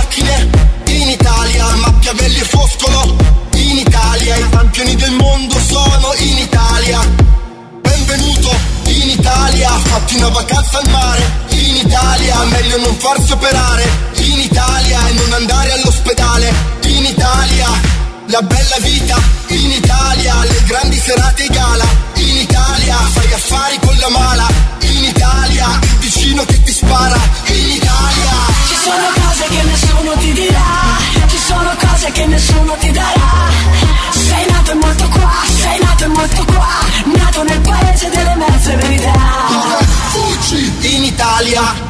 macchine in Italia, Machiavelli e Foscolo in Italia, i campioni del mondo sono in Italia. Benvenuto in Italia, fatti una vacanza al mare in Italia, meglio non farsi operare in Italia e non andare all'ospedale in Italia. La bella vita in Italia, le grandi serate e gala in Italia, fai affari con la mala Hallelujah.